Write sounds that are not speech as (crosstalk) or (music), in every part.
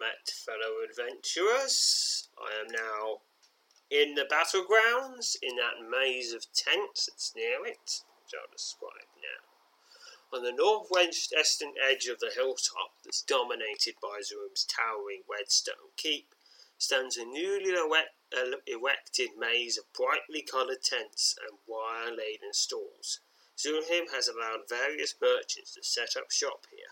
Met, fellow adventurers. I am now in the battlegrounds, in that maze of tents that's near it, which I'll describe now. On the northwestern edge of the hilltop that's dominated by Zoom's towering Redstone Keep stands a newly uh, erected maze of brightly coloured tents and wire laden stalls. Zulhim has allowed various merchants to set up shop here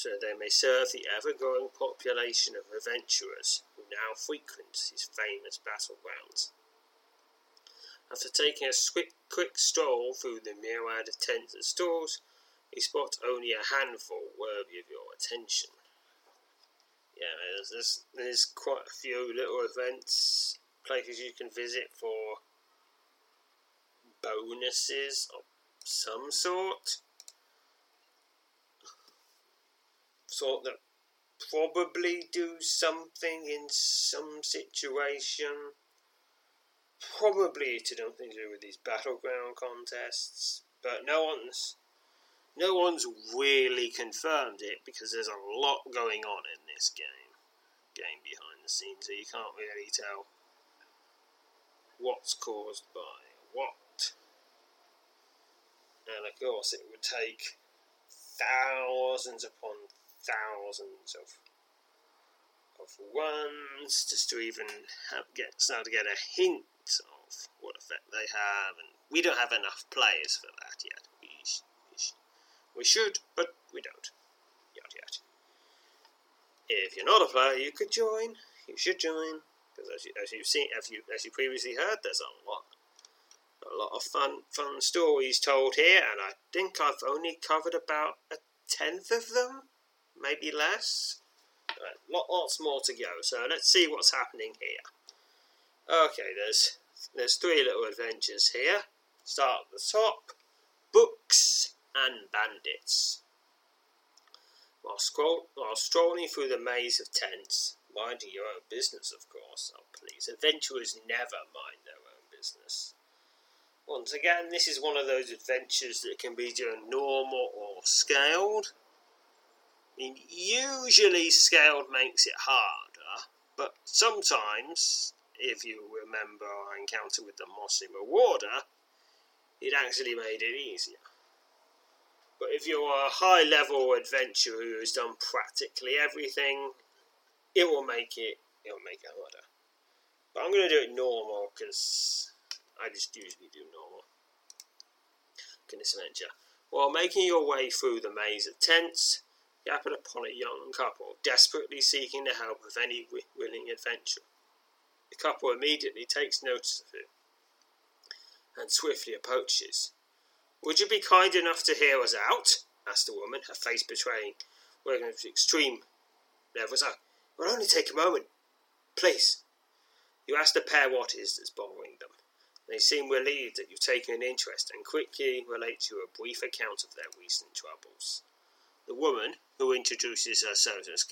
so that they may serve the ever growing population of adventurers who now frequent his famous battlegrounds. After taking a quick, quick stroll through the myriad of tents and stalls, he spots only a handful worthy of your attention. Yeah, there's, there's, there's quite a few little events, places you can visit for bonuses of some sort. Sort that probably do something in some situation. Probably to something to do with these battleground contests, but no one's no one's really confirmed it because there's a lot going on in this game, game behind the scenes, so you can't really tell what's caused by what. And of course, it would take thousands upon thousands of of runs just to even have, get start to get a hint of what effect they have, and we don't have enough players for that yet. We, we, we should, but we don't. Yet yet. If you're not a player, you could join. You should join because as, you, as you've seen, as you as you previously heard, there's a lot a lot of fun fun stories told here, and I think I've only covered about a tenth of them maybe less. Uh, right, lots more to go. So let's see what's happening here. Okay, there's there's three little adventures here. Start at the top. Books and bandits. While, scroll, while strolling through the maze of tents, minding your own business, of course. Oh, please. Adventurers never mind their own business. Once again, this is one of those adventures that can be done normal or scaled usually scaled makes it harder, but sometimes, if you remember our encounter with the Mossy Rewarder, it actually made it easier. But if you're a high level adventurer who has done practically everything, it will make it it will make it harder. But I'm going to do it normal because I just usually do normal. Goodness adventure. While making your way through the maze of tents, happen upon a young couple desperately seeking the help of any willing adventurer. The couple immediately takes notice of him and swiftly approaches. Would you be kind enough to hear us out? asked the woman, her face betraying at extreme levels. It will only take a moment. Please. You ask the pair what it is that's bothering them. They seem relieved that you've taken an interest and quickly relate to you a brief account of their recent troubles. The woman, who introduces herself as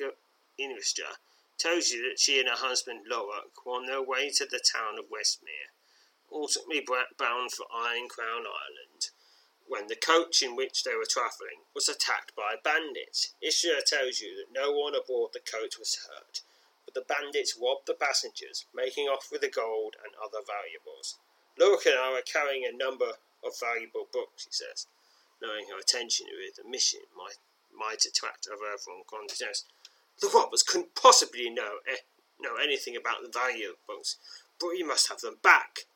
Invistra, tells you that she and her husband Lorak were on their way to the town of Westmere, ultimately bound for Iron Crown Island, when the coach in which they were travelling was attacked by bandits. Ishra tells you that no one aboard the coach was hurt, but the bandits robbed the passengers, making off with the gold and other valuables. Lorak and I were carrying a number of valuable books, he says, knowing her attention to the mission might might attract other everyone contest. The robbers couldn't possibly know eh, know anything about the value of books, but you must have them back.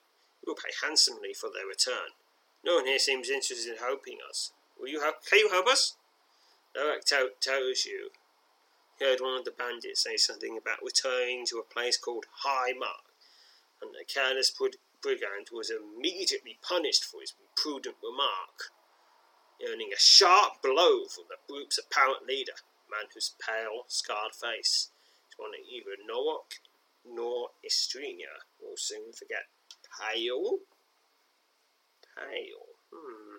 You will pay handsomely for their return. No one here seems interested in helping us. Will you help? Can you help us? Lorak tells you. He heard one of the bandits say something about returning to a place called High Mark, and the careless brigand was immediately punished for his imprudent remark, earning a sharp blow from the group's apparent leader, a man whose pale, scarred face is one that either Lorak nor Estrina will soon forget. Pale? Pale. Hmm.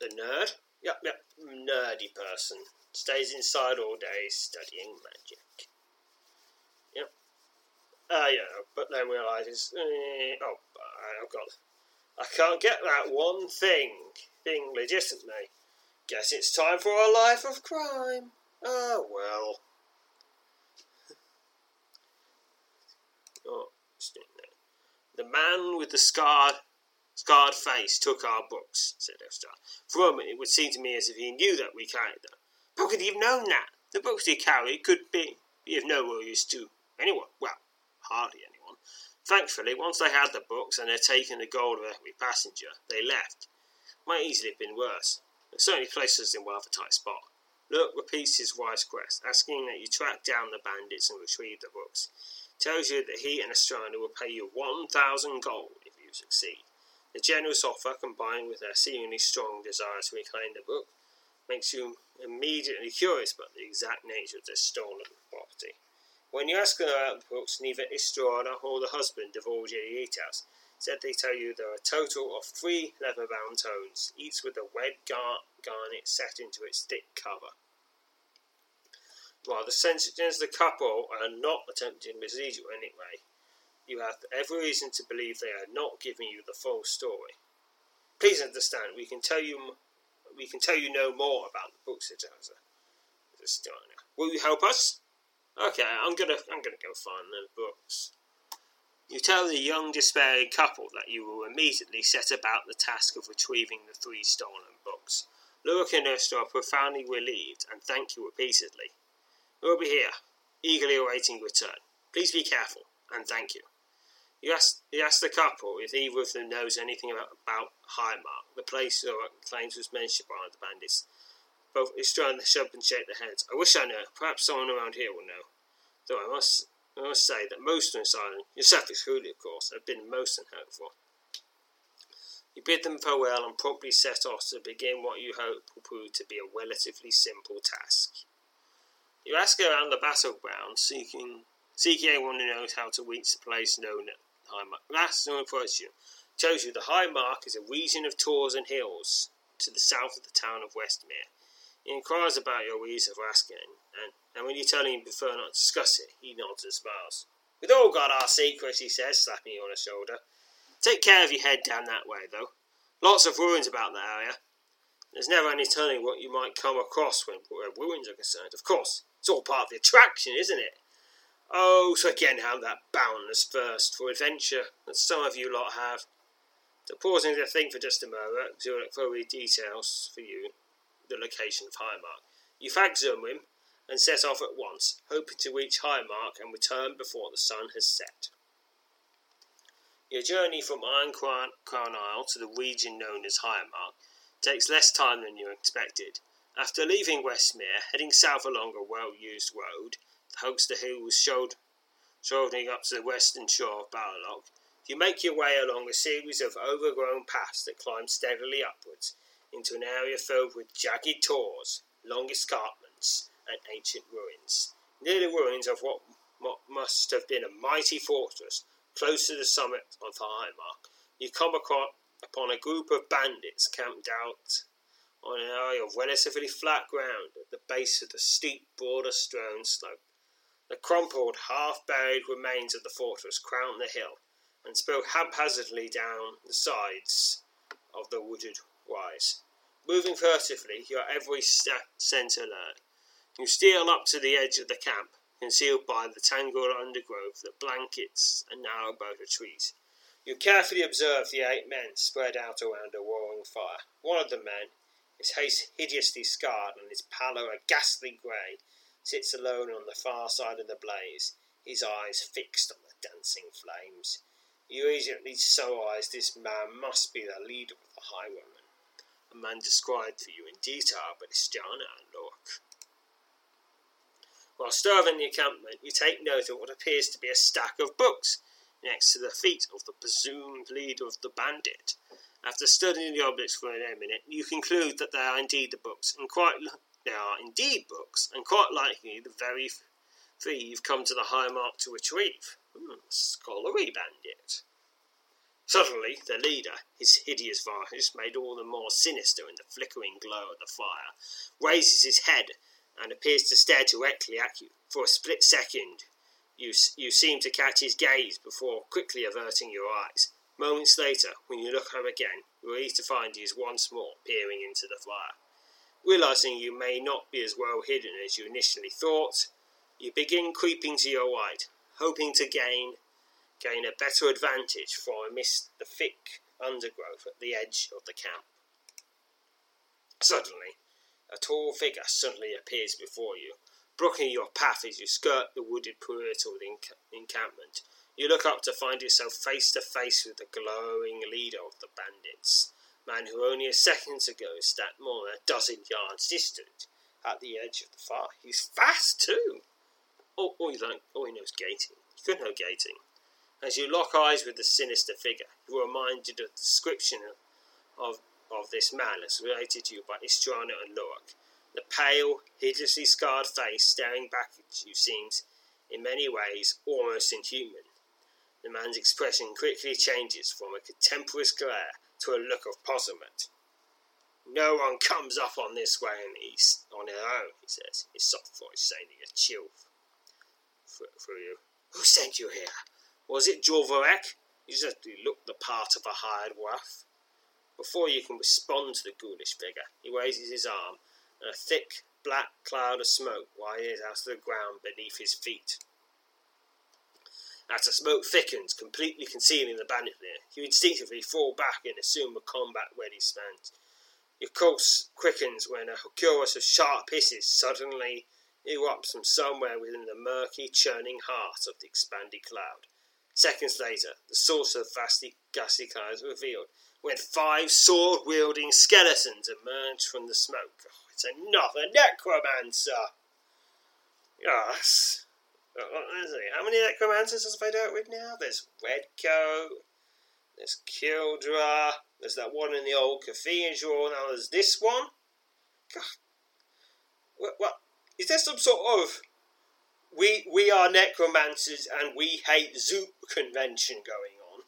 The nerd? Yep, yep. Nerdy person. Stays inside all day studying magic. Yep. Uh, yeah, but then realises, eh, oh, I've got, I can't get that one thing, thing legitimately. Guess it's time for a life of crime. Ah, well. oh, the man with the scarred, scarred face took our books, said Elstar. For a moment, it would seem to me as if he knew that we carried them. How could he have known that? The books he carried could be, be of no use to anyone. Well, hardly anyone. Thankfully, once they had the books and had taken the gold of every passenger, they left. Might easily have been worse. It certainly placed us in rather a tight spot. Look repeats his wife's quest, asking that you track down the bandits and retrieve the books tells you that he and Estrada will pay you 1,000 gold if you succeed. The generous offer, combined with their seemingly strong desire to reclaim the book, makes you immediately curious about the exact nature of this stolen. When you ask about the books, neither Estrada or the husband of any details. Instead, they tell you there are a total of three leather-bound tomes, each with a red gar- garnet set into its thick cover. While the sensitive the couple are not attempting to mislead you anyway, you have every reason to believe they are not giving you the full story. Please understand, we can tell you we can tell you no more about the books, said. Will you help us? Okay, I'm gonna I'm gonna go find the books. You tell the young despairing couple that you will immediately set about the task of retrieving the three stolen books. Lorak and Esther are profoundly relieved and thank you repeatedly. We'll be here, eagerly awaiting return. Please be careful, and thank you. You ask, you ask the couple if either of them knows anything about, about Highmark, the place or claims was mentioned by the bandits. Both Estrada shove and shake their heads. I wish I knew. Perhaps someone around here will know. Though I must, I must say that most of the silent, yourself excluded, of course, have been most unhelpful. You bid them farewell and promptly set off to begin what you hope will prove to be a relatively simple task. You ask around the battleground, seeking seeking anyone who knows how to reach the place known as High Mark. Last no approach you. Tells you the High Mark is a region of tors and hills to the south of the town of Westmere. He inquires about your reason for asking, and, and when you tell him you prefer not to discuss it, he nods and smiles. We've all got our secrets, he says, slapping you on the shoulder. Take care of your head down that way, though. Lots of ruins about that area. There's never any telling what you might come across when ruins are concerned. Of course, it's all part of the attraction, isn't it? Oh, so again have that boundless thirst for adventure that some of you lot have. So pausing to think for just a moment, to look for details for you, the location of Highmark. You fag him and set off at once, hoping to reach Highmark and return before the sun has set. Your journey from Iron Crown, Isle to the region known as Highmark takes less time than you expected. After leaving Westmere, heading south along a well-used road, the Hoaxter Hills showed, shouldering up to the western shore of Balaloch, you make your way along a series of overgrown paths that climb steadily upwards into an area filled with jagged tors, long escarpments, and ancient ruins. Near the ruins of what, what must have been a mighty fortress, close to the summit of the Highmark, you come across, upon a group of bandits camped out on an area of relatively flat ground at the base of the steep, border stone slope. The crumpled, half buried remains of the fortress crown the hill and spill haphazardly down the sides of the wooded rise. Moving furtively, your every step sent alert. You steal up to the edge of the camp, concealed by the tangled undergrowth that blankets a narrow of trees. You carefully observe the eight men spread out around a roaring fire. One of the men, His face hideously scarred and his pallor a ghastly grey, sits alone on the far side of the blaze, his eyes fixed on the dancing flames. You immediately surmise this man must be the leader of the highwaymen, man described for you in detail by Istriana and Lorak. While stirring the encampment, you take note of what appears to be a stack of books next to the feet of the presumed leader of the bandit. After studying the objects for a minute, you conclude that they are indeed the books, and quite they are indeed books, and quite likely the very three you've come to the high mark to retrieve. Hmm, scholarly bandit. Suddenly, the leader, his hideous visage made all the more sinister in the flickering glow of the fire, raises his head and appears to stare directly at you. For a split second, you, you seem to catch his gaze before quickly averting your eyes. Moments later, when you look up again, you are to find he is once more peering into the fire. Realizing you may not be as well hidden as you initially thought, you begin creeping to your right, hoping to gain gain a better advantage from amidst the thick undergrowth at the edge of the camp. Suddenly, a tall figure suddenly appears before you, blocking your path as you skirt the wooded perimeter of the enc- encampment. You look up to find yourself face to face with the glowing leader of the bandits, man who only a second ago sat more than a dozen yards distant at the edge of the fire. He's fast too. All, all, he, all he knows gating. He could know gating. As you lock eyes with the sinister figure, you are reminded of the description of, of this man as related to you by Istriana and Lorak. The pale, hideously scarred face staring back at you seems, in many ways, almost inhuman. The man's expression quickly changes from a contemptuous glare to a look of puzzlement. No one comes up on this way in the east on their own, he says, his soft voice sending a chill through you. Who sent you here? Was it Jorvarek? You just look the part of a hired wife. Before you can respond to the ghoulish figure, he raises his arm, and a thick, black cloud of smoke rises out of the ground beneath his feet. As the smoke thickens, completely concealing the bandit there, you instinctively fall back and assume a combat ready stance. Your pulse quickens when a chorus of sharp hisses suddenly erupts from somewhere within the murky, churning heart of the expanding cloud. Seconds later, the source of the vastly ghastly cloud is revealed, when five sword wielding skeletons emerged from the smoke. Oh, it's another necromancer! Yes. How many necromancers have I dealt with now? There's Redcoat, there's Kildra, there's that one in the old cathedral, now there's this one. God. What, what? Is there some sort of we we are necromancers and we hate Zoop convention going on?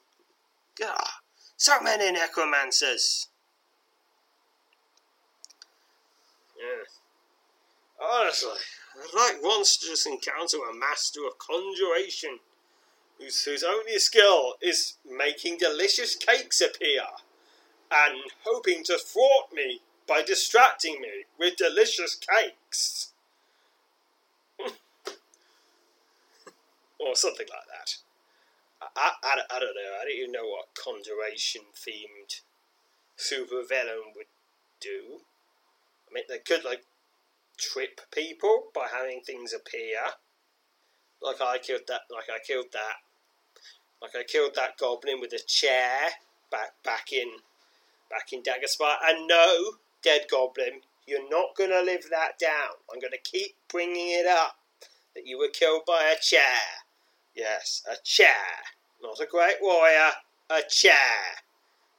God. So many necromancers. Yeah. Honestly, I'd like once to just encounter a master of conjuration whose, whose only skill is making delicious cakes appear and hoping to thwart me by distracting me with delicious cakes. Or something like that. I, I, I don't know. I don't even know what conjuration themed supervillain would do. I mean, they could like trip people by having things appear. Like I killed that. Like I killed that. Like I killed that goblin with a chair back back in back in Daggerspire. And no, dead goblin, you're not gonna live that down. I'm gonna keep bringing it up that you were killed by a chair. Yes, a chair. Not a great warrior, a chair.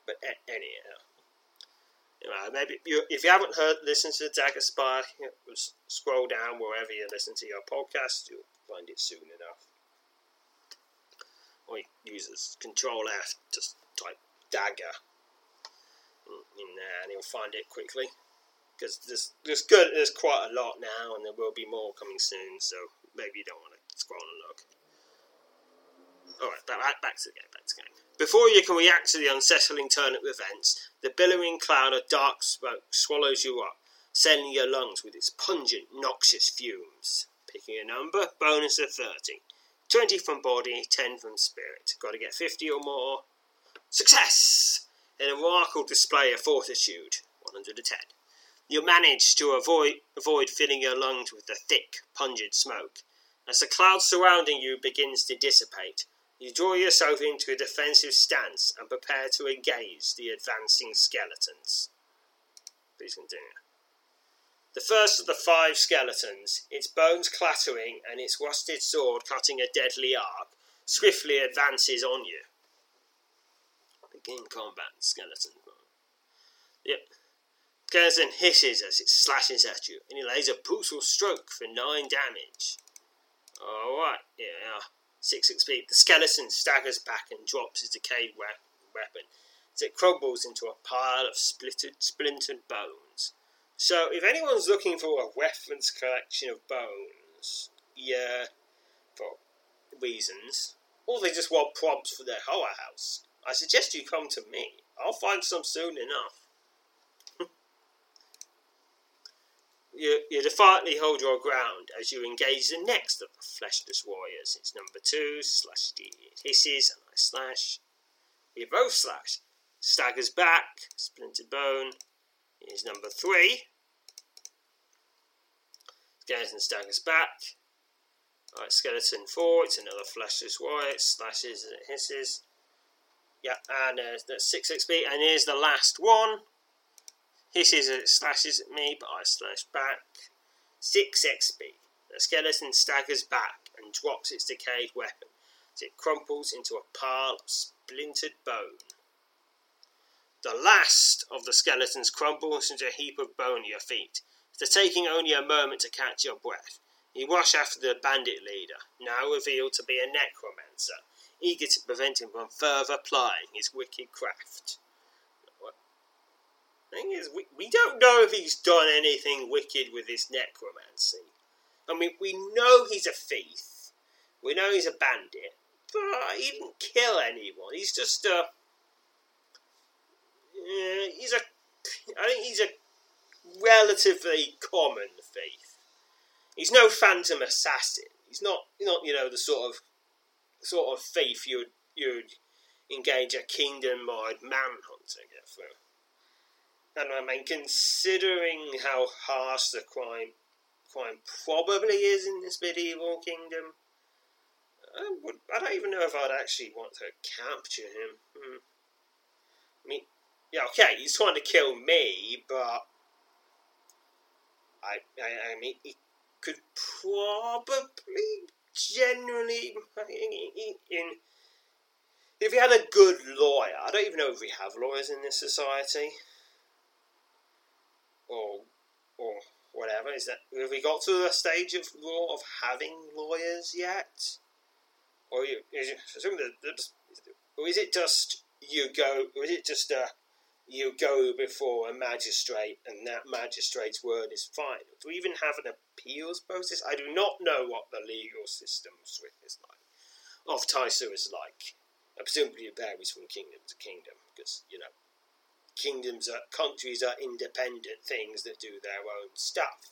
But anyhow. You know, maybe you, if you haven't heard, listen to Daggerspire, you know, scroll down wherever you listen to your podcast, you'll find it soon enough. Or use Control F, just type Dagger in there, and you'll find it quickly. Because there's, there's good, there's quite a lot now, and there will be more coming soon. So maybe you don't want to scroll and look. Alright, back, back to the game, back to the game. Before you can react to the unsettling turn of events, the billowing cloud of dark smoke swallows you up, sending your lungs with its pungent, noxious fumes. Picking a number, bonus of 30. 20 from body, 10 from spirit. Got to get 50 or more. Success! In a remarkable display of fortitude, 110. You manage to avoid, avoid filling your lungs with the thick, pungent smoke. As the cloud surrounding you begins to dissipate, you draw yourself into a defensive stance and prepare to engage the advancing skeletons. Please continue. The first of the five skeletons, its bones clattering and its rusted sword cutting a deadly arc, swiftly advances on you. Begin combat, skeleton. Yep. Skeleton hisses as it slashes at you, and he lays a brutal stroke for nine damage. Alright, yeah. Six XP. The skeleton staggers back and drops his decayed weapon as it crumbles into a pile of splittered, splintered bones. So, if anyone's looking for a weapons collection of bones, yeah, for reasons, or they just want props for their horror house, I suggest you come to me. I'll find some soon enough. You, you defiantly hold your ground as you engage the next of the fleshless warriors. It's number two, slash it hisses, and I slash. We both slash. Staggers back, splintered bone. Here's number three. Skeleton staggers back. Alright, skeleton four, it's another fleshless warrior, it slashes and it hisses. Yeah, and uh, that's 6 XP, and here's the last one. Hisses and it slashes at me, but I slash back. 6 XP. The skeleton staggers back and drops its decayed weapon as it crumples into a pile of splintered bone. The last of the skeletons crumbles into a heap of bone at your feet. After taking only a moment to catch your breath, you rush after the bandit leader, now revealed to be a necromancer, eager to prevent him from further plying his wicked craft. Thing is, we, we don't know if he's done anything wicked with his necromancy. I mean, we know he's a thief. We know he's a bandit. But he didn't kill anyone. He's just a. Uh, he's a. I think he's a relatively common thief. He's no phantom assassin. He's not. Not you know the sort of sort of thief you'd you'd engage a kingdom-wide manhunt to get through. And I mean, considering how harsh the crime crime probably is in this medieval kingdom, I, would, I don't even know if I'd actually want to capture him. Hmm. I mean, yeah, okay, he's trying to kill me, but I, I, I mean, he could probably generally in if he had a good lawyer. I don't even know if we have lawyers in this society or or whatever. Is that have we got to the stage of law of having lawyers yet, or is it, or is it just you go? Or is it just a you go before a magistrate and that magistrate's word is final? Do we even have an appeals process? I do not know what the legal system is like. Of Tyso is like. Presumably it varies from kingdom to kingdom because you know kingdoms are countries are independent things that do their own stuff.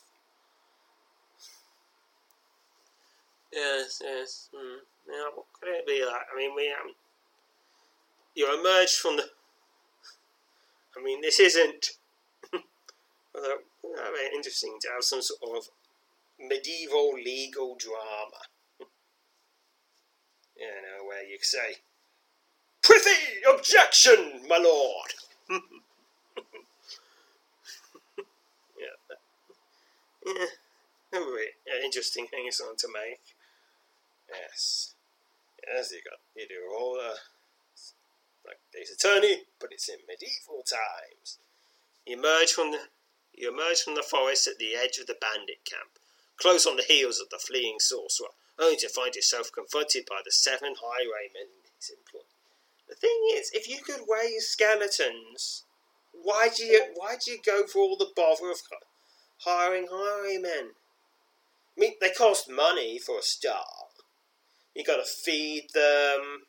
Yes, yes. Hmm. Yeah, what could it be like? I mean, we you emerged from the. I mean, this isn't. (laughs) although, interesting to have some sort of medieval legal drama. (laughs) you know, where you say, "Prithee, objection, my lord." Yeah, yeah, interesting thing on to make. Yes, yes, you got you do all the like Days Attorney, but it's in medieval times. You emerge from the you emerge from the forest at the edge of the bandit camp, close on the heels of the fleeing sorcerer, only to find yourself confronted by the seven highwaymen in his employ. The thing is, if you could raise skeletons, why do you why do you go for all the bother of hiring highwaymen? I mean, they cost money for a start. You got to feed them.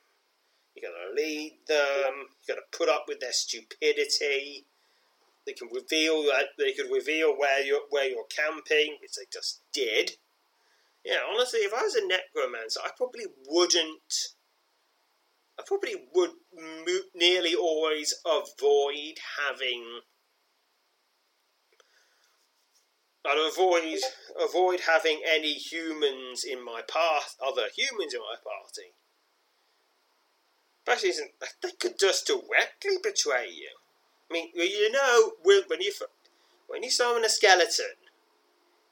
You got to lead them. You got to put up with their stupidity. They can reveal that they could reveal where you're where you're camping, which they just did. Yeah, honestly, if I was a necromancer, I probably wouldn't I probably would nearly always avoid having I'd avoid avoid having any humans in my path, other humans in my party. Especially since they could just directly betray you. I mean, you know, when you when you summon a skeleton,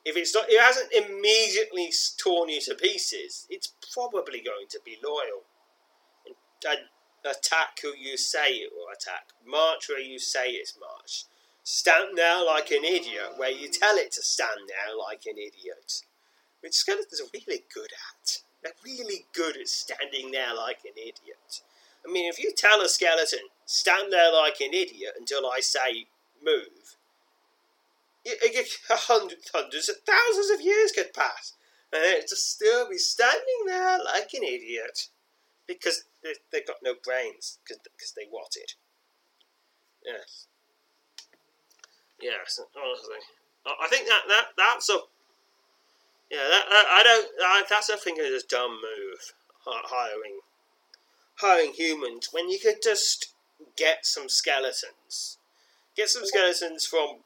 if it's not, it hasn't immediately torn you to pieces. It's probably going to be loyal attack who you say it will attack. March where you say it's march. Stand there like an idiot where you tell it to stand there like an idiot. Which skeletons are really good at. They're really good at standing there like an idiot. I mean, if you tell a skeleton, stand there like an idiot until I say move, (laughs) hundreds, hundreds of thousands of years could pass, and it'd just still be standing there like an idiot because they've got no brains because they watted. Yes. Yes, honestly, I think that that that's a yeah that, that I don't that's a thing of a dumb move hiring hiring humans when you could just get some skeletons, get some skeletons from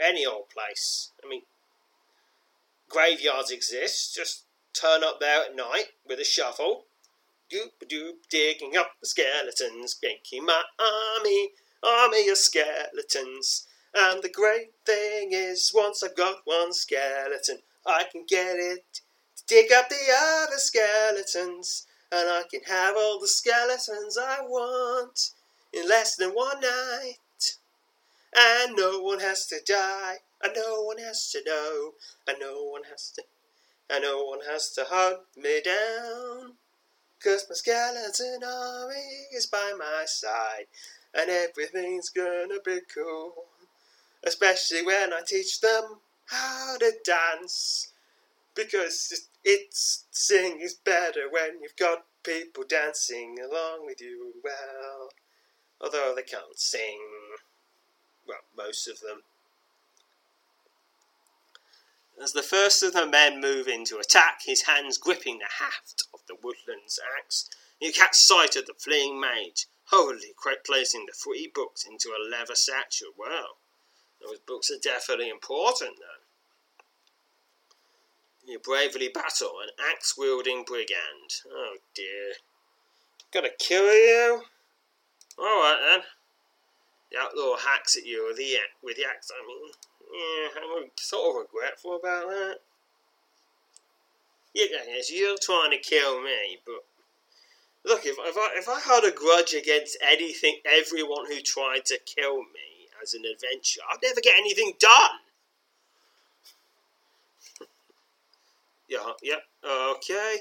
any old place. I mean, graveyards exist. Just turn up there at night with a shovel, doop doop, digging up the skeletons, making my army, army of skeletons. And the great thing is, once I've got one skeleton, I can get it to dig up the other skeletons, and I can have all the skeletons I want in less than one night. And no one has to die, and no one has to know, and no one has to, and no one has to hunt me down. Cause my skeleton army is by my side, and everything's gonna be cool. Especially when I teach them how to dance. Because it's sing is better when you've got people dancing along with you well. Although they can't sing well, most of them. As the first of the men move in to attack, his hands gripping the haft of the woodland's axe, you catch sight of the fleeing mage, hurriedly placing the three books into a leather satchel. Well, those books are definitely important, though. You bravely battle an axe wielding brigand. Oh dear. Gonna kill you? Alright then the outlaw hacks at you with the with the axe. I mean, yeah, I'm sort of regretful about that. Yeah, yes, you're trying to kill me, but look, if, if I if I had a grudge against anything, everyone who tried to kill me as an adventure, I'd never get anything done. (laughs) yeah, yeah, okay.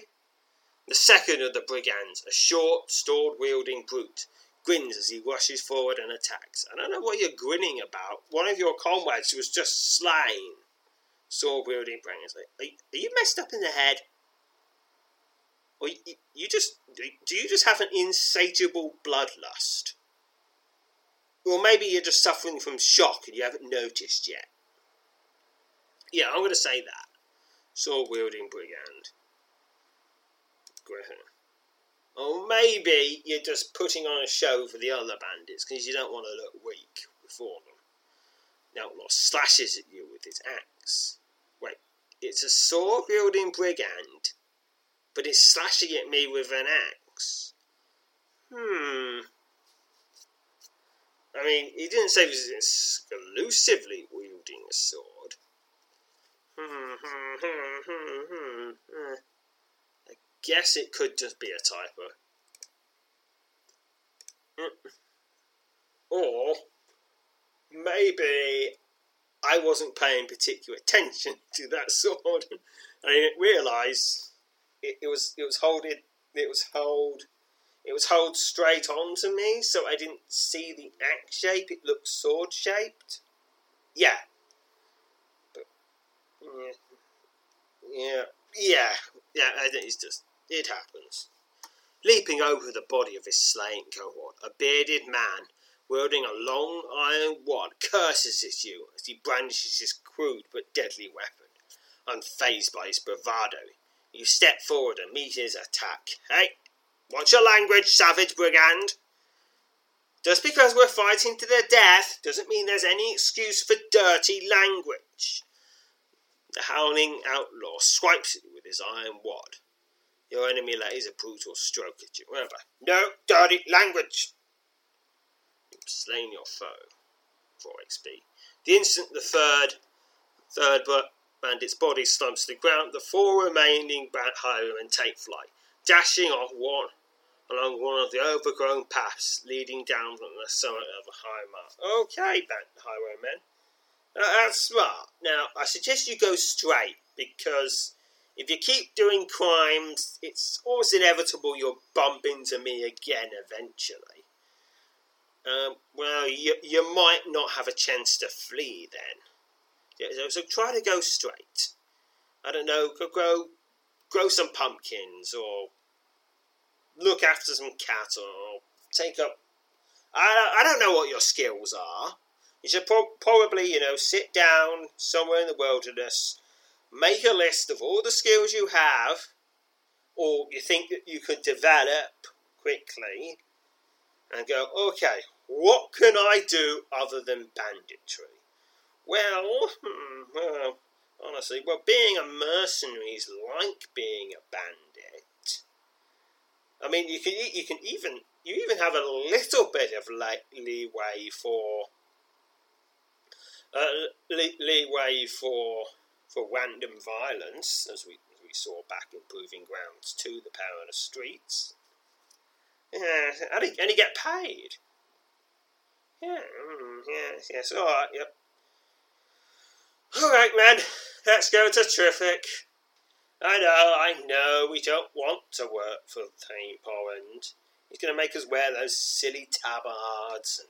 The second of the brigands, a short, sword wielding brute, grins as he rushes forward and attacks. I don't know what you're grinning about. One of your comrades was just slain. Sword wielding Brandon's like, are, are you messed up in the head? Or you, you just do you just have an insatiable bloodlust? Or maybe you're just suffering from shock and you haven't noticed yet. Yeah, I'm going to say that. Sword wielding brigand. Griffin. Or maybe you're just putting on a show for the other bandits because you don't want to look weak before them. The outlaw slashes at you with his axe. Wait, it's a sword wielding brigand, but it's slashing at me with an axe. Hmm. I mean, he didn't say he was exclusively wielding a sword. Hmm, hmm, hmm, hmm, hmm. hmm guess it could just be a typo. Mm. Or maybe I wasn't paying particular attention (laughs) to that sword. I didn't realise it, it was it was holding it was hold it was hold straight on to me, so I didn't see the axe shape. It looked sword shaped. Yeah. But yeah. Yeah. Yeah. Yeah, I think it's just it happens. Leaping over the body of his slain cohort, a bearded man, wielding a long iron wad curses at you as he brandishes his crude but deadly weapon. Unfazed by his bravado, you step forward and meet his attack. Hey, watch your language, savage brigand? Just because we're fighting to the death doesn't mean there's any excuse for dirty language. The howling outlaw swipes at you with his iron wad. Your enemy lays a brutal stroke at you. Remember, no dirty language. You've slain your foe. 4 XP. The instant the third third bandit's body slumps to the ground, the four remaining highwaymen take flight, dashing off one along one of the overgrown paths leading down from the summit of a high mountain. Okay, bandit highwaymen. Uh, that's smart. Now, I suggest you go straight because if you keep doing crimes, it's almost inevitable you'll bump into me again eventually. Um, well, you, you might not have a chance to flee then. So try to go straight. I don't know, go grow, grow some pumpkins or look after some cattle or take up. I, I don't know what your skills are. You should pro- probably, you know, sit down somewhere in the wilderness, make a list of all the skills you have or you think that you could develop quickly and go, okay, what can I do other than banditry? Well, hmm, well, honestly, well, being a mercenary is like being a bandit. I mean, you can you can even you even have a little bit of leeway for uh, leeway for for random violence, as we we saw back in Proving Grounds to the Perilous Streets. Yeah, and he, and he get paid. Yeah, mm, yes, yes, all right, yep. All right, man, let's go to Triffic. I know, I know, we don't want to work for Thane Porrand. He's going to make us wear those silly tabards, and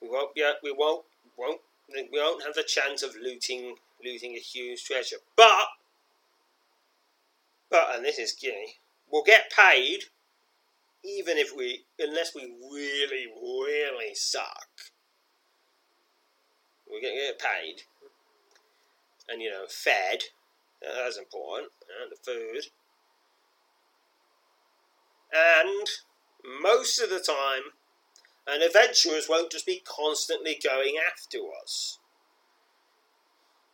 we won't be, we won't, won't, we won't have the chance of looting, looting a huge treasure. But, but, and this is key, we'll get paid even if we, unless we really, really suck, we're going to get paid and, you know, fed. That's important. And the food. And most of the time, and adventurers won't just be constantly going after us.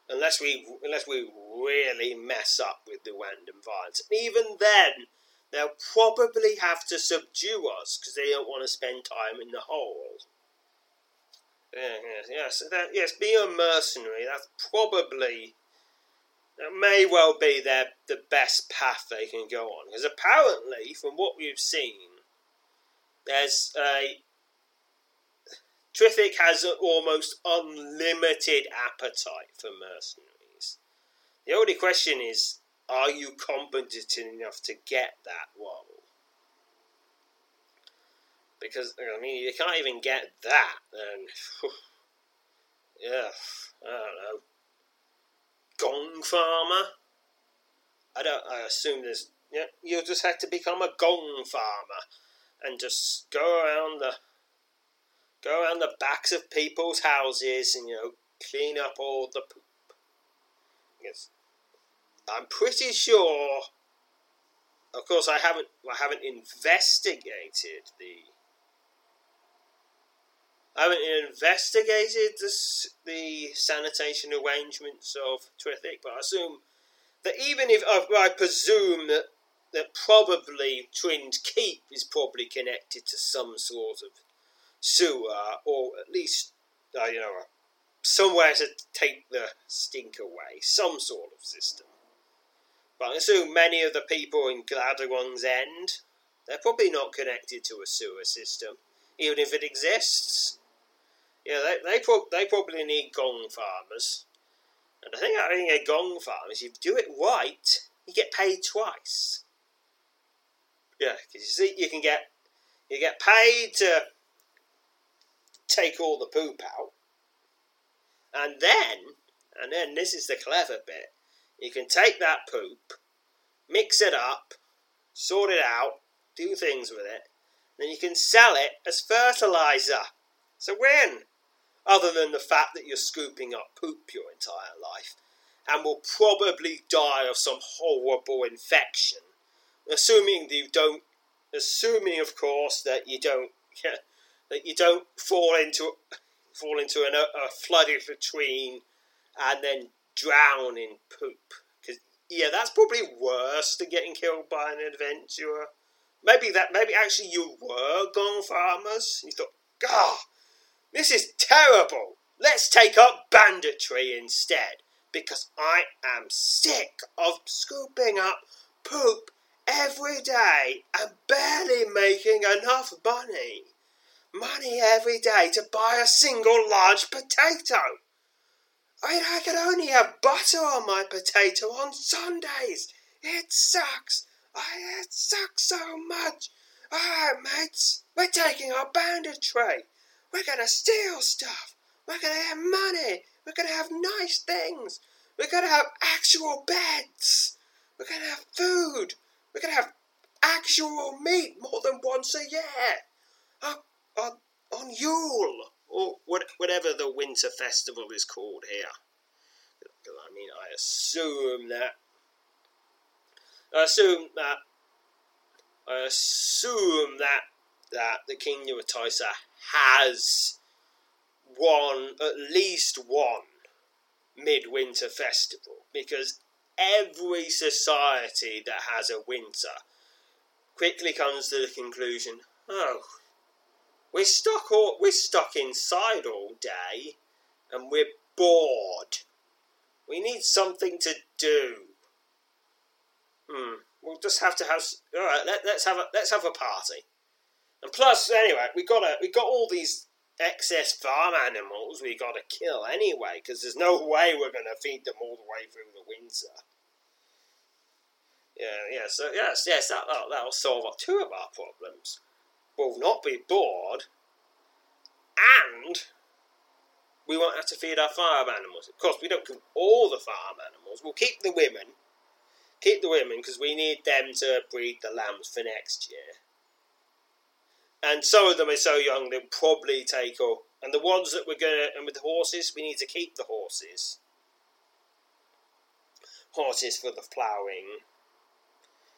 Unless we unless we really mess up with the random violence. And even then, they'll probably have to subdue us because they don't want to spend time in the hole. Yes, yes, that, yes. Being a mercenary, that's probably that may well be their the best path they can go on. Because apparently, from what we've seen, there's a Triffic has almost unlimited appetite for mercenaries. The only question is, are you competent enough to get that role? Because I mean, you can't even get that, then (sighs) yeah, I don't know. Gong farmer. I don't. I assume there's. Yeah, you'll just have to become a gong farmer, and just go around the. Go around the backs of people's houses and you know clean up all the poop. Yes, I'm pretty sure. Of course, I haven't. I haven't investigated the. I haven't investigated the, the sanitation arrangements of Triffic, but I assume that even if I, I presume that that probably Twinned Keep is probably connected to some sort of sewer, or at least uh, you know somewhere to take the stink away, some sort of system. But I assume many of the people in Gladrun's End, they're probably not connected to a sewer system, even if it exists. Yeah, they they, pro- they probably need gong farmers. And I think having a gong farm is if you do it right, you get paid twice. Yeah, because you see, you can get you get paid to take all the poop out, and then and then this is the clever bit. You can take that poop, mix it up, sort it out, do things with it, then you can sell it as fertilizer. It's a win. Other than the fact that you're scooping up poop your entire life and will probably die of some horrible infection. Assuming that you don't, assuming of course that you don't, (laughs) that you don't fall into fall into an, a flooded latrine and then drown in poop. Cause yeah, that's probably worse than getting killed by an adventurer. Maybe that. Maybe actually you were gong farmers. You thought, God, this is terrible. Let's take up banditry instead because I am sick of scooping up poop every day and barely making enough money. Money every day to buy a single large potato. I I can only have butter on my potato on Sundays. It sucks. I, it sucks so much. Alright, mates, we're taking our banditry. We're gonna steal stuff. We're gonna have money. We're gonna have nice things. We're gonna have actual beds. We're gonna have food. We're gonna have actual meat more than once a year. On, on, on Yule, or what, whatever the winter festival is called here. I mean, I assume that. I assume that. I assume that that the Kingdom of Tysa has one, at least one, midwinter festival because every society that has a winter quickly comes to the conclusion oh we're stuck all, we're stuck inside all day and we're bored we need something to do hmm we'll just have to have all right let, let's have a let's have a party and plus anyway we got a we got all these excess farm animals we got to kill anyway, because there's no way we're going to feed them all the way through the winter. Yeah, yeah, so yes, yes, that, that'll solve two of our problems. We'll not be bored, and we won't have to feed our farm animals. Of course, we don't kill all the farm animals. We'll keep the women, keep the women, because we need them to breed the lambs for next year and some of them are so young they'll probably take off. And the ones that we're gonna and with the horses, we need to keep the horses. Horses for the ploughing,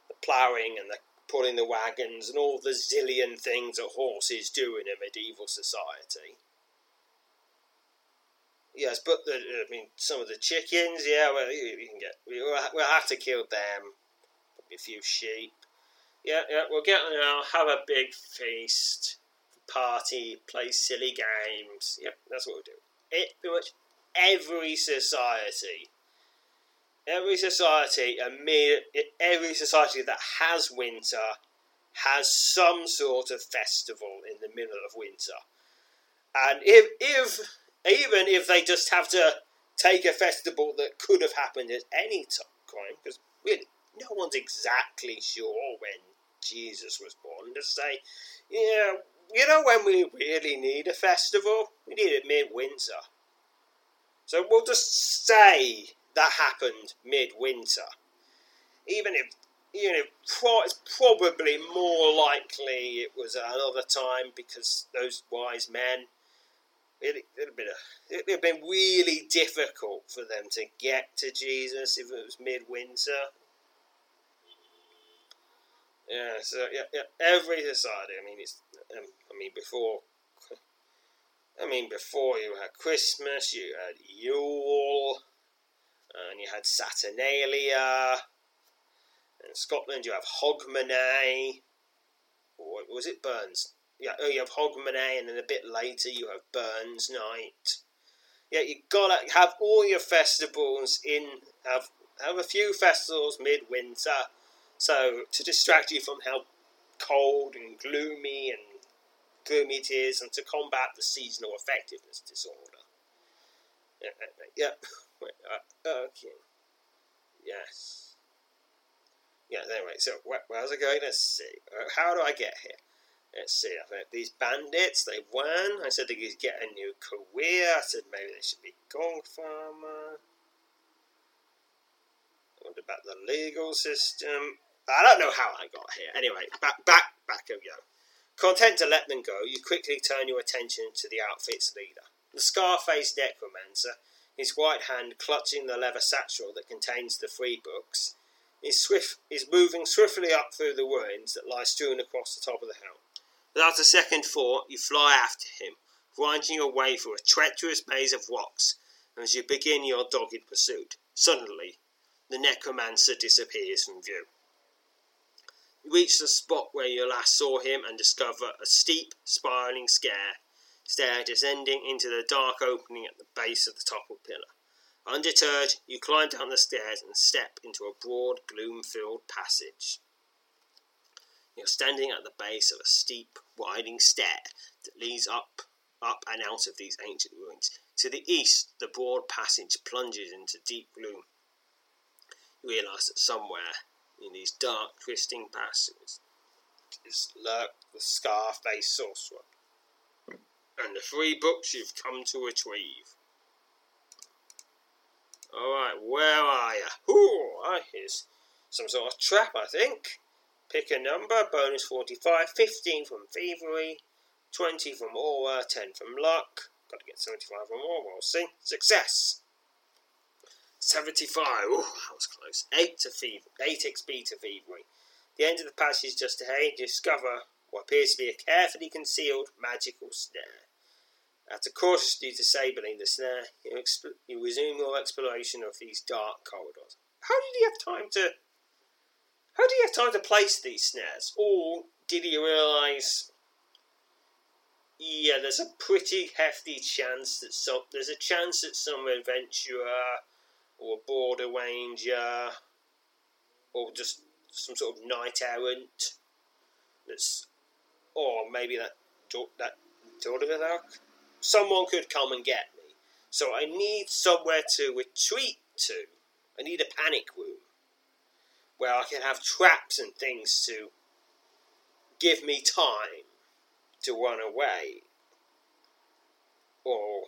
the ploughing and the pulling the wagons and all the zillion things that horses do in a medieval society. Yes, but the, I mean, some of the chickens, yeah, well, you, you can get. We'll, we'll have to kill them. Probably a few sheep yeah, yeah, we'll get you know, have a big feast, party, play silly games. Yep, that's what we'll do. It pretty much every society, every society, every society that has winter has some sort of festival in the middle of winter. And if, if even if they just have to take a festival that could have happened at any time, because really no one's exactly sure when Jesus was born, to say, yeah, you know when we really need a festival? We need it mid winter. So we'll just say that happened midwinter. Even if you know, it's probably more likely it was another time because those wise men, it would have been a, it'd have been really difficult for them to get to Jesus if it was midwinter. Yeah, so yeah, yeah, every society. I mean, it's. Um, I mean, before. I mean, before you had Christmas, you had Yule, and you had Saturnalia. In Scotland, you have Hogmanay. Or was it Burns? Yeah, oh, you have Hogmanay, and then a bit later you have Burns Night. Yeah, you gotta have all your festivals in. Have have a few festivals midwinter so to distract you from how cold and gloomy and gloomy it is, and to combat the seasonal effectiveness disorder. Yeah, yeah. (laughs) Uh, okay. Yes. Yeah. Anyway, so where, where's it going? Let's see. Uh, how do I get here? Let's see. I think these bandits they won. I said they could get a new career. I said maybe they should be gong farmer. What about the legal system? I don't know how I got here. Anyway, back, back, back go. Content to let them go, you quickly turn your attention to the outfit's leader. The scar-faced necromancer, his white hand clutching the leather satchel that contains the free books, is swift is moving swiftly up through the ruins that lie strewn across the top of the hill. Without a second thought, you fly after him, grinding your way through a treacherous maze of rocks as you begin your dogged pursuit. Suddenly, the necromancer disappears from view. You reach the spot where you last saw him and discover a steep, spiraling stair, stair descending into the dark opening at the base of the toppled pillar. Undeterred, you climb down the stairs and step into a broad, gloom filled passage. You're standing at the base of a steep, winding stair that leads up, up and out of these ancient ruins. To the east, the broad passage plunges into deep gloom. You realise that somewhere in these dark, twisting passages is lurked the scar-faced sorcerer and the three books you've come to retrieve. Alright, where are you? Ooh, I here's some sort of trap, I think. Pick a number, bonus 45, 15 from thievery, 20 from aura, 10 from luck. Got to get 75 or more, we'll see. Success! 75. Oh, that was close. 8 to fever. 8 XP to thievery. The end of the passage just ahead, discover what appears to be a carefully concealed magical snare. After cautiously disabling the snare, you, exp- you resume your exploration of these dark corridors. How did he have time to? How did he have time to place these snares? Or did he realise? Yeah, there's a pretty hefty chance that some there's a chance that some adventurer or a border ranger or just some sort of knight errant that's or maybe that that of someone could come and get me. So I need somewhere to retreat to. I need a panic room where I can have traps and things to give me time to run away or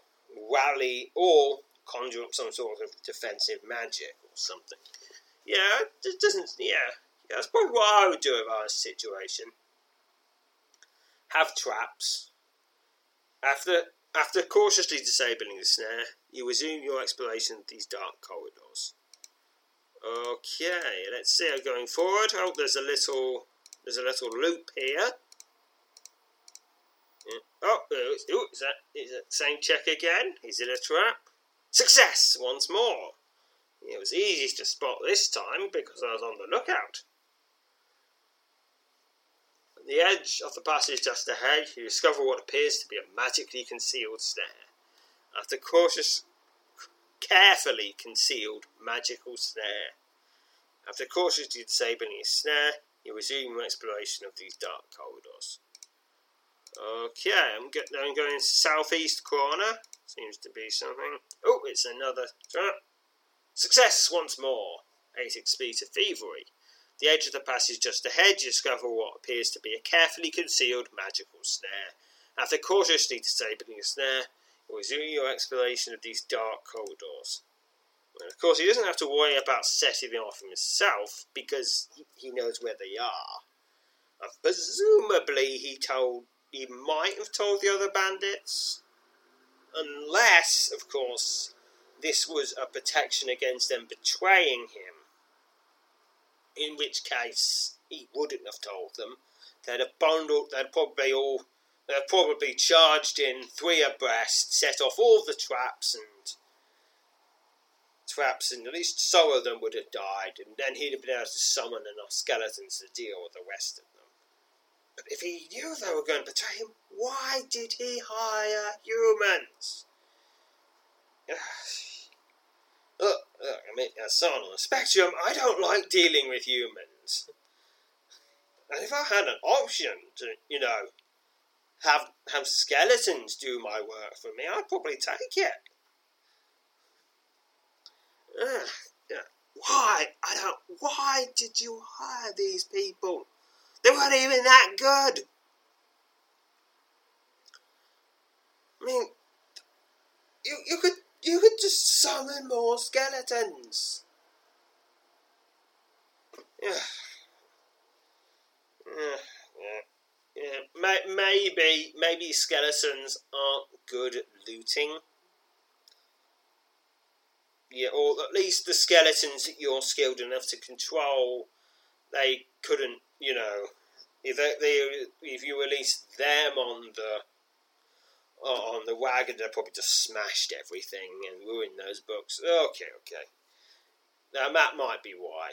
rally or conjure up some sort of defensive magic or something. Yeah, it doesn't. Yeah, yeah that's probably what I would do if I was in a situation. Have traps. After after cautiously disabling the snare, you resume your exploration of these dark corridors. Okay, let's see how going forward. Oh, there's a little, there's a little loop here. Mm. Oh, oh, is that is that same check again? Is it a trap? Success once more. It was easy to spot this time because I was on the lookout. The edge of the passage just ahead, you discover what appears to be a magically concealed snare. After cautious, carefully concealed magical snare. After cautiously disabling a snare, you resume your exploration of these dark corridors. Okay, I'm, get, I'm going southeast corner. Seems to be something. Oh, it's another trap. Success once more. 8 XP to thievery. The edge of the passage just ahead, you discover what appears to be a carefully concealed magical snare. After cautiously disabling the snare, you resume your exploration of these dark corridors. And of course, he doesn't have to worry about setting them off himself because he knows where they are. Uh, presumably, he told he might have told the other bandits, unless, of course, this was a protection against them betraying him in which case he wouldn't have told them. They'd have bundled, they'd probably all, they'd probably charged in three abreast, set off all the traps and traps, and at least some of them would have died, and then he'd have been able to summon enough skeletons to deal with the rest of them. But if he knew they were going to betray him, why did he hire humans? (sighs) I mean, as someone on the spectrum, I don't like dealing with humans. And if I had an option to, you know, have have skeletons do my work for me, I'd probably take it. Yeah. Why? I don't. Why did you hire these people? They weren't even that good. I mean, you you could you could just summon more skeletons. Yeah. Yeah, yeah. Maybe, maybe skeletons aren't good at looting. Yeah, or at least the skeletons that you're skilled enough to control, they couldn't, you know, if they, they if you release them on the on the wagon that probably just smashed everything and ruined those books. Okay, okay. Now that might be why.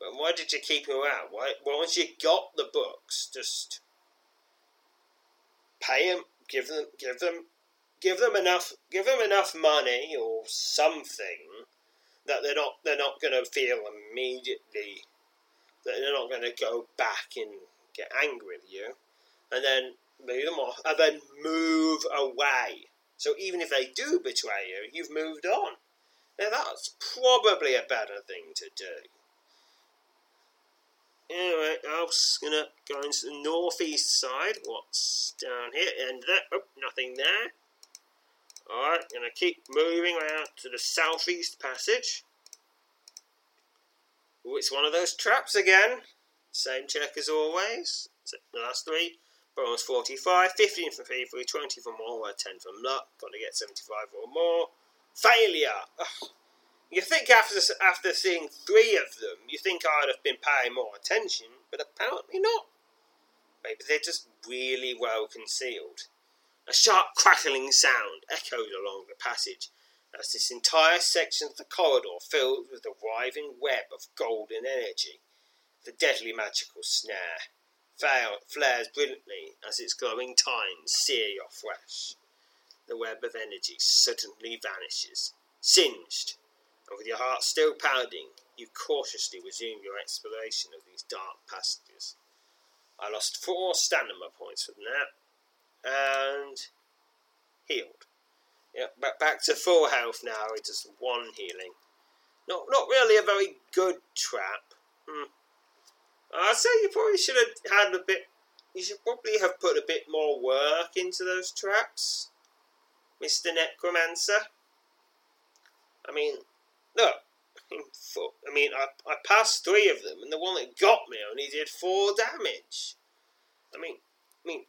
But why did you keep her out? Why? Well, once you got the books, just pay them, give them, give them, give them enough, give them enough money or something that they're not they're not going to feel immediately that they're not going to go back and get angry with you, and then move them off, and then move away. So even if they do betray you, you've moved on. Now that's probably a better thing to do. Anyway, I'm just gonna go into the northeast side. What's down here? And that, oh, nothing there. Alright, gonna keep moving around to the southeast passage. Oh, it's one of those traps again. Same check as always. The last three. Bonus 45, 15 from thievery, 20 from all, 10 from luck. Got to get 75 or more. Failure! Ugh. You think after after seeing three of them, you think I'd have been paying more attention, but apparently not. Maybe they're just really well concealed. A sharp crackling sound echoed along the passage as this entire section of the corridor filled with a writhing web of golden energy. The deadly magical snare flares brilliantly as its glowing tines sear your flesh. The web of energy suddenly vanishes, singed, and with your heart still pounding, you cautiously resume your exploration of these dark passages. I lost four stamina points from that, and healed. Yeah, back back to full health now. It's just one healing. Not not really a very good trap. Hmm. I'd say you probably should have had a bit. You should probably have put a bit more work into those traps, Mister Necromancer. I mean, look. (laughs) I mean, I, I passed three of them, and the one that got me only did four damage. I mean, I mean,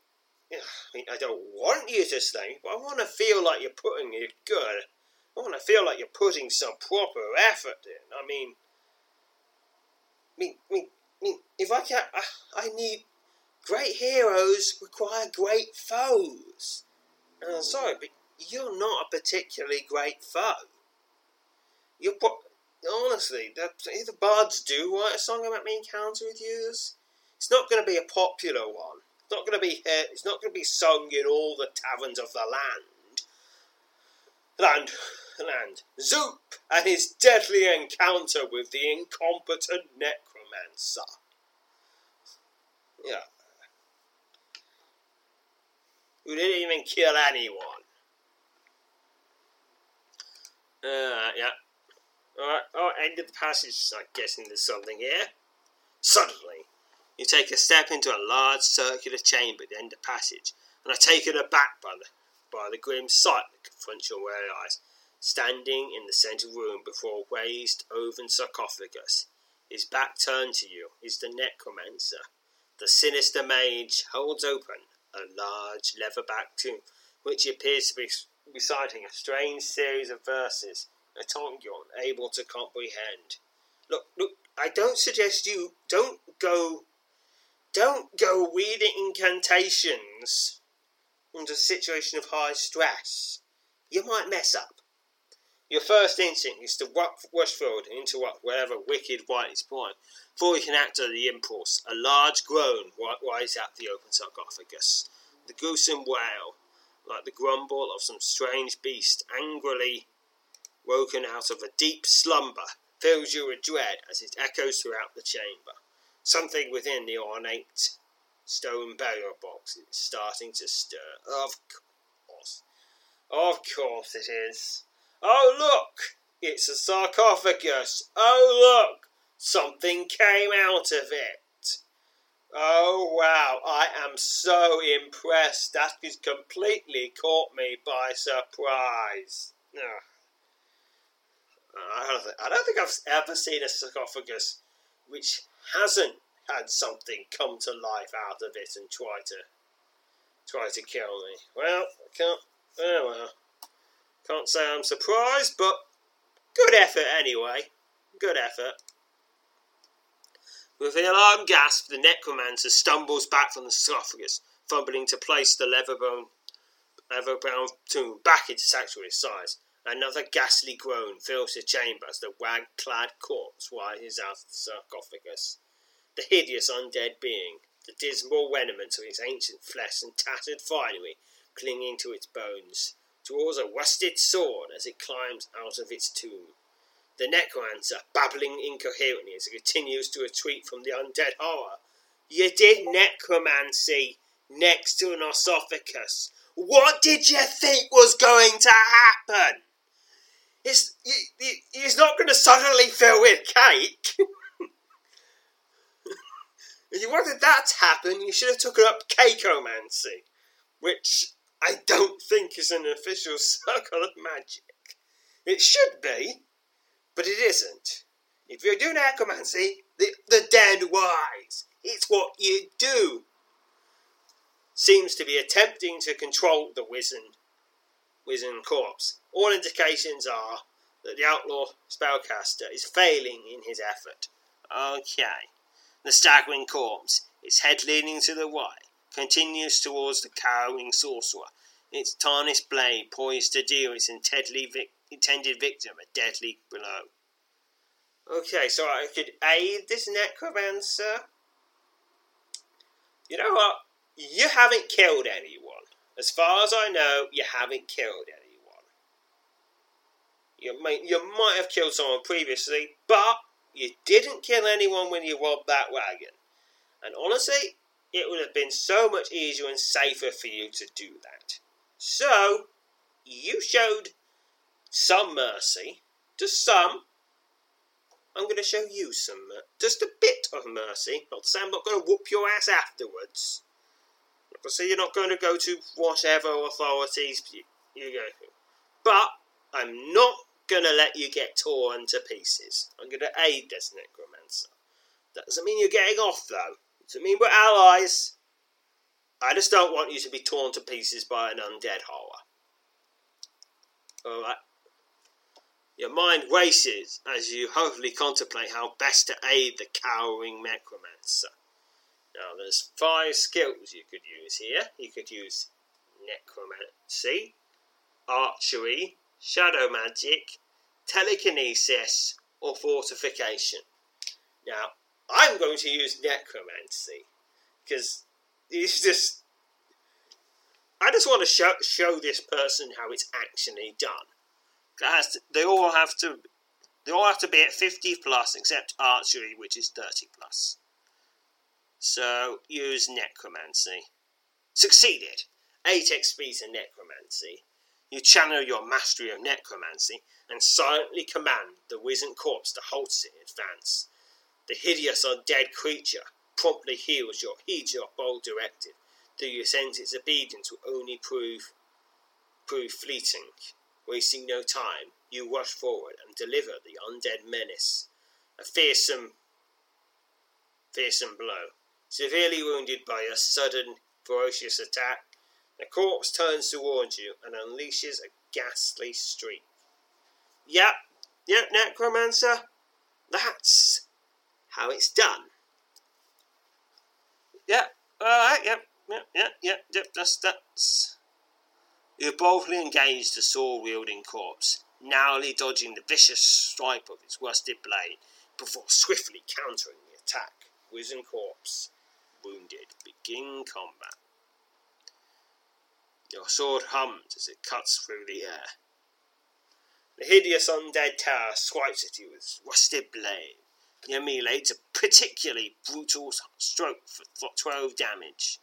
I mean, I don't want you to stay, but I want to feel like you're putting your good. I want to feel like you're putting some proper effort in. I mean, I mean, I mean, mean if I can, I, I need great heroes require great foes. And I'm sorry, but you're not a particularly great foe. You're pro- honestly, the, bards do write a song about me encounter with you. It's not going to be a popular one. It's not going to be it's not going to be sung in all the taverns of the land. Land, land. Zoop and his deadly encounter with the incompetent necromancer. Yeah. Who didn't even kill anyone. Uh, yeah. Alright, oh, end of the passage. I'm guessing there's something here. Suddenly, you take a step into a large circular chamber at the end of the passage, and are taken aback by the, by the grim sight that confronts your eyes. Standing in the centre room before a raised oven sarcophagus, his back turned to you, is the necromancer. The sinister mage holds open a large leather-backed tomb, which he appears to be reciting a strange series of verses, a tongue you're unable to comprehend. Look, look, I don't suggest you don't go don't go reading incantations under a situation of high stress. You might mess up. Your first instinct is to rush forward and interrupt whatever wicked white is pouring. Before you can act on the impulse, a large groan rises out the open sarcophagus. The gruesome wail, like the grumble of some strange beast angrily woken out of a deep slumber, fills you with dread as it echoes throughout the chamber. Something within the ornate stone burial box is starting to stir. Of course. Of course it is. Oh, look! It's a sarcophagus. Oh, look! Something came out of it. Oh, wow. I am so impressed. That has completely caught me by surprise. Ugh. I don't, think, I don't think I've ever seen a sarcophagus which hasn't had something come to life out of it and try to try to kill me. Well, I can't. Oh well, can't say I'm surprised, but good effort anyway. Good effort. With an alarm gasp, the necromancer stumbles back from the sarcophagus, fumbling to place the leather bone, leather brown tomb back into sanctuary size. Another ghastly groan fills the chamber as the wag-clad corpse rises out of the sarcophagus. The hideous undead being, the dismal remnants of its ancient flesh and tattered finery clinging to its bones, draws a rusted sword as it climbs out of its tomb. The necromancer, babbling incoherently as he continues to retreat from the undead horror. You did necromancy next to an osophagus. What did you think was going to happen? It's, it's not going to suddenly fill with cake. (laughs) if you wanted that to happen, you should have taken up cakeomancy, which I don't think is an official (laughs) circle of magic. It should be, but it isn't. If you're doing necromancy, the, the dead wise. It's what you do. Seems to be attempting to control the wizened, wizened corpse. All indications are that the outlaw spellcaster is failing in his effort. Okay. The staggering corpse, its head leaning to the right, continues towards the cowering sorcerer, its tarnished blade poised to deal its vic- intended victim a deadly blow. Okay, so I could aid this necromancer. You know what? You haven't killed anyone. As far as I know, you haven't killed anyone. You might, you might have killed someone previously, but you didn't kill anyone when you robbed that wagon. And honestly, it would have been so much easier and safer for you to do that. So, you showed some mercy to some, I'm going to show you some, just a bit of mercy. Not to say I'm not going to whoop your ass afterwards. Not to say you're not going to go to whatever authorities you, you go to. But I'm not going to let you get torn to pieces. I'm going to aid this necromancer. That doesn't mean you're getting off, though. Doesn't mean we're allies. I just don't want you to be torn to pieces by an undead horror. Alright? Your mind races as you hopefully contemplate how best to aid the cowering necromancer. Now, there's five skills you could use here. You could use necromancy, archery, shadow magic, telekinesis, or fortification. Now, I'm going to use necromancy because it's (laughs) just. I just want to show, show this person how it's actually done. To, they all have to they all have to be at 50 plus except archery which is 30 plus. So use necromancy. Succeeded. 8 XP to necromancy. You channel your mastery of necromancy and silently command the wizened corpse to halt in advance. The hideous undead creature promptly heals your heeds your bold directive, though you sense its obedience will only prove prove fleeting. Wasting no time, you rush forward and deliver the undead menace a fearsome, fearsome blow. Severely wounded by a sudden, ferocious attack, the corpse turns towards you and unleashes a ghastly streak. Yep, yep, Necromancer, that's how it's done. Yep, alright, yep, yep, yep, yep, yep, that's, that's who boldly engaged the sword-wielding corpse, narrowly dodging the vicious stripe of its rusted blade before swiftly countering the attack. Wizen corpse, wounded, begin combat. Your sword hums as it cuts through the air. The hideous undead terror swipes at you with rusted blade. Is a particularly brutal stroke for 12 damage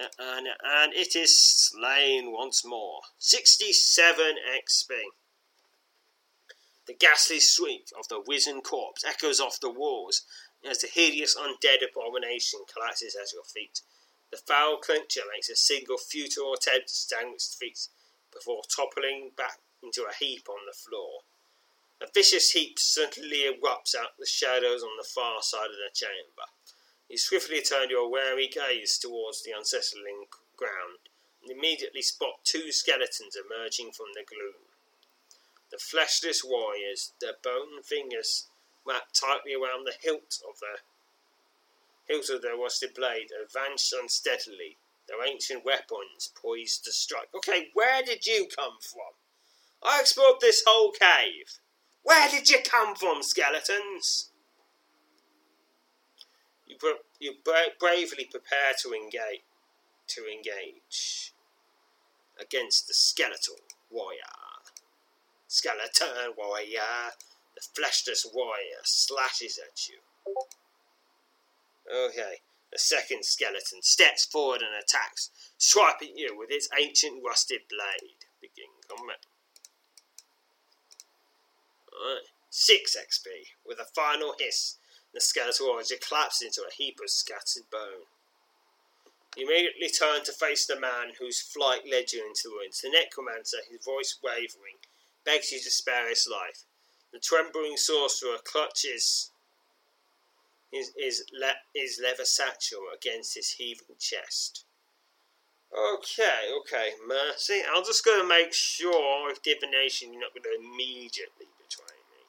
uh, and, and it is slain once more. 67 XP. The ghastly shriek of the wizened corpse echoes off the walls as the hideous undead abomination collapses at your feet. The foul creature makes a single futile attempt to stand its feet before toppling back into a heap on the floor. A vicious heap suddenly erupts out of the shadows on the far side of the chamber. You swiftly turn your wary gaze towards the unsettling ground and immediately spot two skeletons emerging from the gloom. The fleshless warriors, their bone fingers wrapped tightly around the hilt of their hilt of their rusted blade, advance unsteadily, their ancient weapons poised to strike. Okay, where did you come from? I explored this whole cave. Where did you come from, skeletons? You, you bra- bravely prepare to engage, to engage against the skeletal warrior. Skeleton warrior, the fleshless warrior slashes at you. Okay, the second skeleton steps forward and attacks, swiping you with its ancient rusted blade. Begin combat. Alright, 6 XP. With a final hiss, the skeletal warrior collapses into a heap of scattered bone. You immediately turn to face the man whose flight led you into the ruins. The necromancer, his voice wavering, begs you to spare his life. The trembling sorcerer clutches his, his, le- his leather satchel against his heaving chest. Okay, okay, Mercy. I'm just going to make sure with divination you're not going to immediately betray me.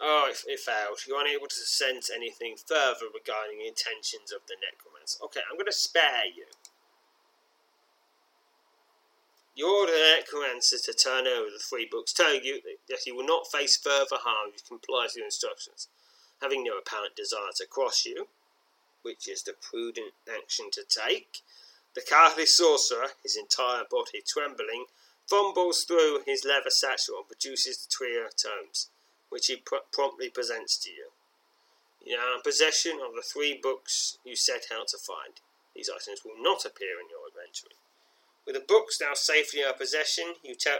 Oh, it, it failed. You're unable to sense anything further regarding the intentions of the necromancer. Okay, I'm going to spare you. You order the necromancer to turn over the three books, telling you that he will not face further harm if you comply with your instructions. Having no apparent desire to cross you, which is the prudent action to take, the cowardly sorcerer, his entire body trembling, fumbles through his leather satchel and produces the trio of tomes, which he pr- promptly presents to you. You are in possession of the three books you set out to find. These items will not appear in your inventory. With the books now safely in your possession, you tell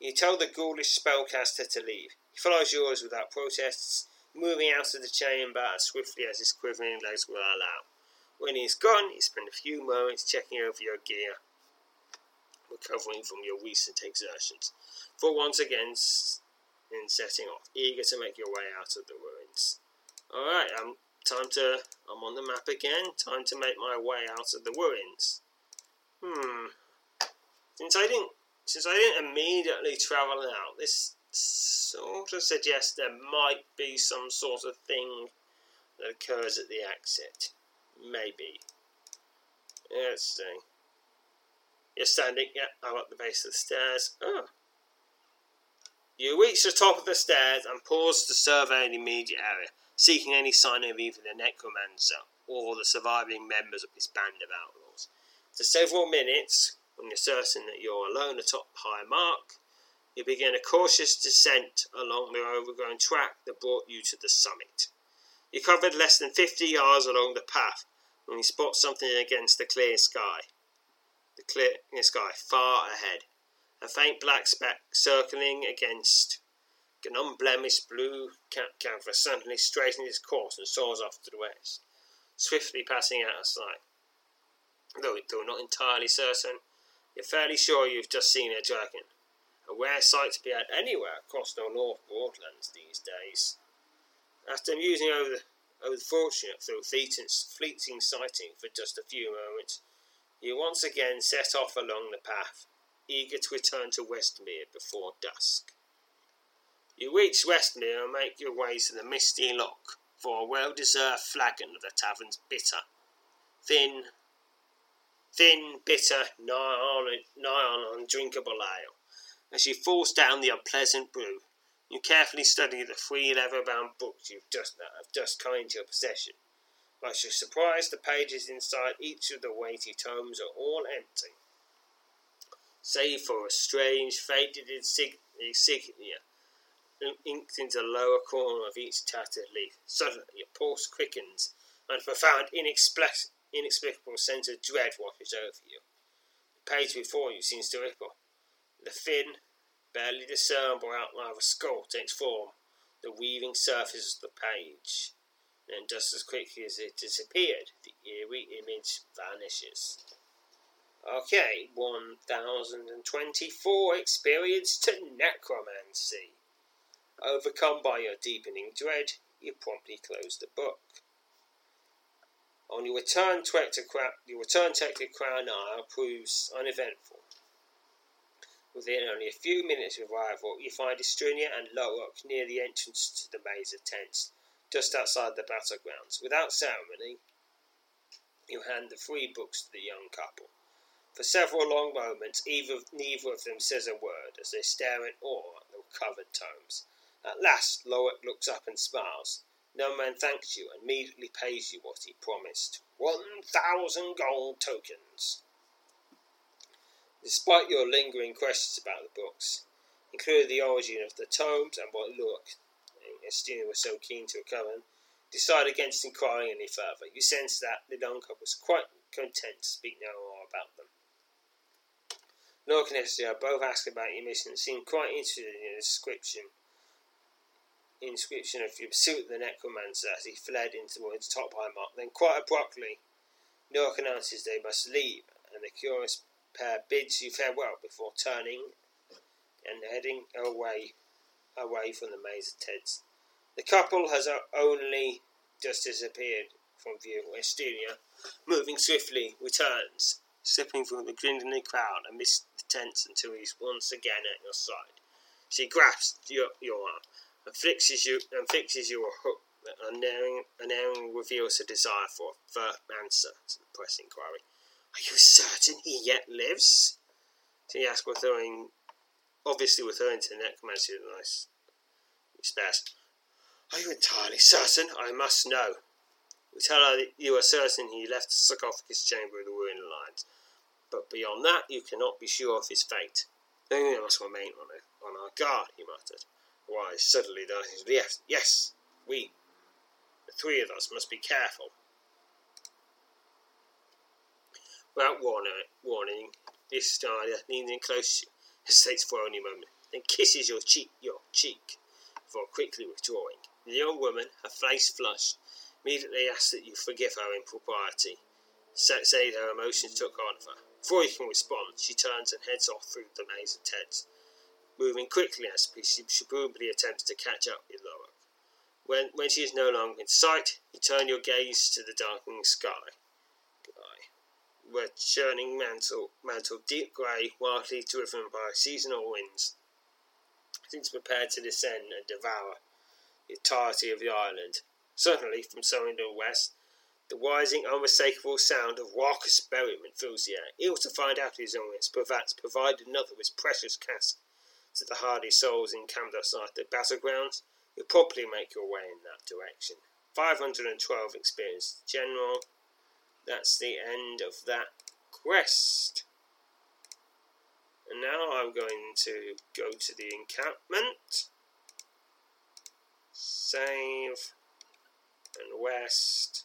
you tell the ghoulish spellcaster to leave. He follows yours without protests, moving out of the chamber as swiftly as his quivering legs will allow. When he is gone, you spend a few moments checking over your gear, recovering from your recent exertions, for once again in setting off, eager to make your way out of the ruins. Alright, um, time to. I'm on the map again. Time to make my way out of the ruins. Hmm. Since I didn't, since I didn't immediately travel out, this sort of suggests there might be some sort of thing that occurs at the exit. Maybe. Let's see. You're standing. Yeah, I'm at the base of the stairs. Oh. You reach the top of the stairs and pause to survey the immediate area, seeking any sign of either the necromancer or the surviving members of his band of outlaws. For several minutes, when you're certain that you're alone atop high mark, you begin a cautious descent along the overgrown track that brought you to the summit. You covered less than 50 yards along the path when you spot something against the clear sky. The clear sky far ahead. A faint black speck circling against an unblemished blue canvas suddenly straightens its course and soars off to the west, swiftly passing out of sight. Though, though not entirely certain, you're fairly sure you've just seen a dragon. A rare sight to be had anywhere across the North Broadlands these days. After musing over the, over the fortunate fleeting, fleeting sighting for just a few moments, you once again set off along the path, eager to return to Westmere before dusk. You reach Westmere and make your way to the Misty Lock for a well-deserved flagon of the tavern's bitter, thin, thin, bitter, nigh on, undrinkable ale. As you force down the unpleasant brew, you carefully study the three leather-bound books you've just have just come into your possession. But you're surprised the pages inside each of the weighty tomes are all empty, save for a strange faded insignia inked into the lower corner of each tattered leaf. Suddenly, your pulse quickens, and a profound, inexplicable inexplicable sense of dread washes over you. The page before you seems to ripple. The thin, barely discernible outline of a skull takes form, the weaving surface of the page. Then, just as quickly as it disappeared, the eerie image vanishes. Okay, 1024 experience to necromancy. Overcome by your deepening dread, you promptly close the book. On your return to Crown, your return to Crown Isle proves uneventful. Within only a few minutes of arrival, you find Estrinia and Lorak near the entrance to the maze of tents, just outside the battlegrounds. Without ceremony, You hand the three books to the young couple. For several long moments, either, neither of them says a word as they stare in awe at the covered tomes. At last, Lorak looks up and smiles. No man thanks you and immediately pays you what he promised one thousand gold tokens. Despite your lingering questions about the books, including the origin of the tomes and what Lorak Estina was so keen to recover, decide against inquiring any further. You sense that the couple was quite content to speak no. Lorak and Estina both ask about your mission and seem quite interested in the description inscription of your pursuit of the necromancer as he fled into towards Top High Mark. Then quite abruptly Lorak announces they must leave and the curious pair bids you farewell before turning and heading away away from the maze of Teds. The couple has only just disappeared from view. Estelia, moving swiftly, returns, slipping through the grinning crowd amidst the tents until he's once again at your side. She grasps your, your arm and fixes you and fixes you a hook that unerring, reveals a desire for a firm answer to the pressing inquiry. Are you certain he yet lives? She asks, referring, obviously referring to the necromancy with a nice respect. Are you entirely certain? I must know. We tell her that you are certain he left the sarcophagus chamber with the ruined lines, but beyond that you cannot be sure of his fate. Then we must remain on, it, on our guard, he muttered. Why, suddenly there is yes, yes, we, the three of us, must be careful. Without warning, this Snyder leans in close to you, hesitates for only a moment, then kisses your cheek, your cheek, before quickly withdrawing. The young woman, her face flushed, immediately asked that you forgive her impropriety, say her emotions took hold of her. Before you can respond, she turns and heads off through the maze of tents, moving quickly as she presumably attempts to catch up with Lorak. When, when she is no longer in sight, you turn your gaze to the darkening sky, where churning mantle, mantle deep grey, wildly driven by seasonal winds, seems prepared to descend and devour the entirety of the island. Certainly, from somewhere in the west, the rising, unmistakable sound of raucous merriment fills the air. Ill to find out his own Pravats provided another with precious cask to the hardy souls encamped outside the battlegrounds, you'll probably make your way in that direction. 512 experienced general. That's the end of that quest. And now I'm going to go to the encampment save, and west,